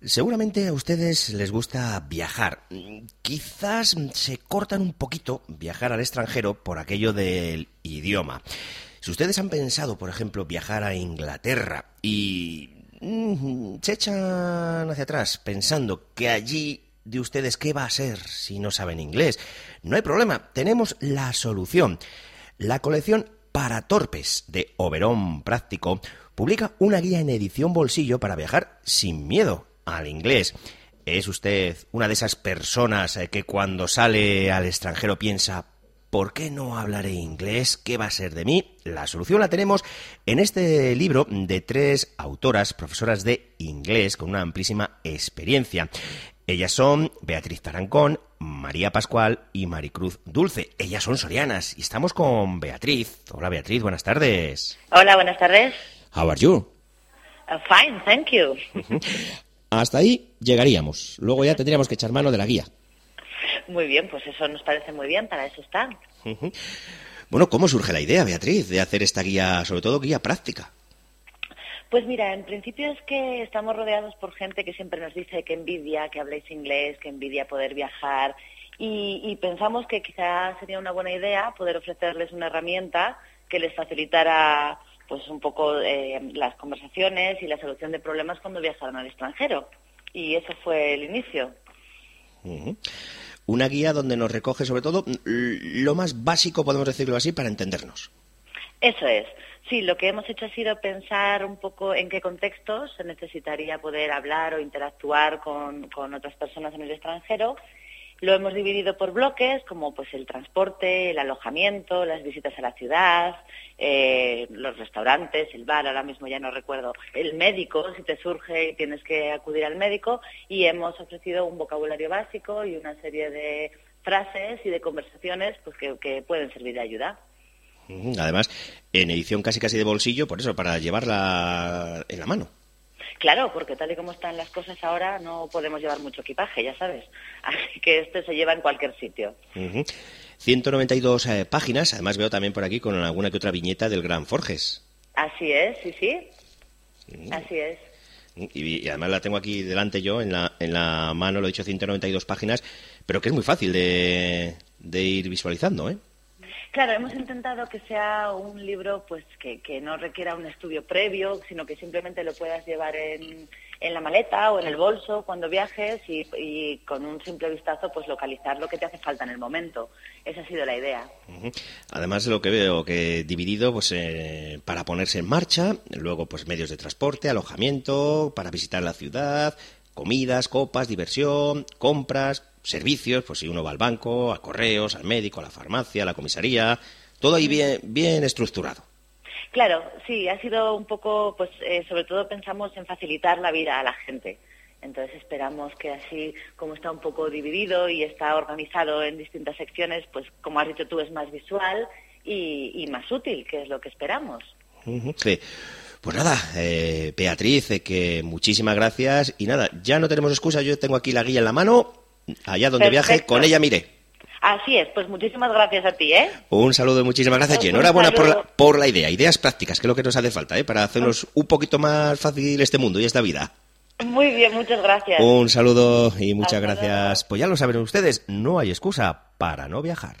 Seguramente a ustedes les gusta viajar. Quizás se cortan un poquito viajar al extranjero por aquello del idioma. Si ustedes han pensado, por ejemplo, viajar a Inglaterra y se echan hacia atrás pensando que allí de ustedes qué va a ser si no saben inglés, no hay problema, tenemos la solución. La colección para torpes de Oberón Práctico publica una guía en edición bolsillo para viajar sin miedo al inglés. ¿Es usted una de esas personas eh, que cuando sale al extranjero piensa ¿Por qué no hablaré inglés? ¿Qué va a ser de mí? La solución la tenemos en este libro de tres autoras, profesoras de inglés con una amplísima experiencia. Ellas son Beatriz Tarancón, María Pascual y Maricruz Dulce. Ellas son sorianas y estamos con Beatriz. Hola Beatriz, buenas tardes. Hola, buenas tardes. How are you? Uh, fine, thank you. Hasta ahí llegaríamos. Luego ya tendríamos que echar mano de la guía. Muy bien, pues eso nos parece muy bien, para eso está. Bueno, ¿cómo surge la idea, Beatriz, de hacer esta guía, sobre todo guía práctica? Pues mira, en principio es que estamos rodeados por gente que siempre nos dice que envidia que habléis inglés, que envidia poder viajar y, y pensamos que quizás sería una buena idea poder ofrecerles una herramienta que les facilitara pues un poco eh, las conversaciones y la solución de problemas cuando viajaron al extranjero. Y eso fue el inicio. Una guía donde nos recoge sobre todo lo más básico, podemos decirlo así, para entendernos. Eso es. Sí, lo que hemos hecho ha sido pensar un poco en qué contextos se necesitaría poder hablar o interactuar con, con otras personas en el extranjero lo hemos dividido por bloques, como pues el transporte, el alojamiento, las visitas a la ciudad, eh, los restaurantes, el bar, ahora mismo ya no recuerdo, el médico, si te surge y tienes que acudir al médico, y hemos ofrecido un vocabulario básico y una serie de frases y de conversaciones pues que, que pueden servir de ayuda. Además, en edición casi casi de bolsillo, por eso, para llevarla en la mano. Claro, porque tal y como están las cosas ahora no podemos llevar mucho equipaje, ya sabes. Así que este se lleva en cualquier sitio. 192 eh, páginas, además veo también por aquí con alguna que otra viñeta del Gran Forges. Así es, sí, sí. Así es. Y, además la tengo aquí delante yo, en la, en la mano, lo he dicho, 192 páginas, pero que es muy fácil de, de ir visualizando, ¿eh? Claro, hemos intentado que sea un libro pues que, no requiera un estudio previo, sino que simplemente lo puedas llevar en, la maleta o en el bolso cuando viajes y, con un simple vistazo pues localizar lo que te hace falta en el momento. Esa ha sido la idea. Además de lo que veo que dividido pues eh, para ponerse en marcha, luego pues medios de transporte, alojamiento, para visitar la ciudad, comidas, copas, diversión, compras, servicios, pues si uno va al banco, a correos, al médico, a la farmacia, a la comisaría, todo ahí bien, bien estructurado. Claro, sí, ha sido un poco, pues eh, sobre todo pensamos en facilitar la vida a la gente. Entonces esperamos que así como está un poco dividido y está organizado en distintas secciones, pues como has dicho tú es más visual y, más útil, que es lo que esperamos. Sí. Pues nada, eh, Beatriz, eh, que muchísimas gracias y nada, ya no tenemos excusa, yo tengo aquí la guía en la mano, allá donde viaje, con ella mire. Así es, pues muchísimas gracias a ti, ¿eh? Un saludo, muchísimas gracias y enhorabuena por la, por la idea, ideas prácticas, que es lo que nos hace falta, ¿eh? Para hacernos un poquito más fácil este mundo y esta vida. Muy bien, muchas gracias. Un saludo y muchas gracias. Pues ya lo saben ustedes, no hay excusa para no viajar.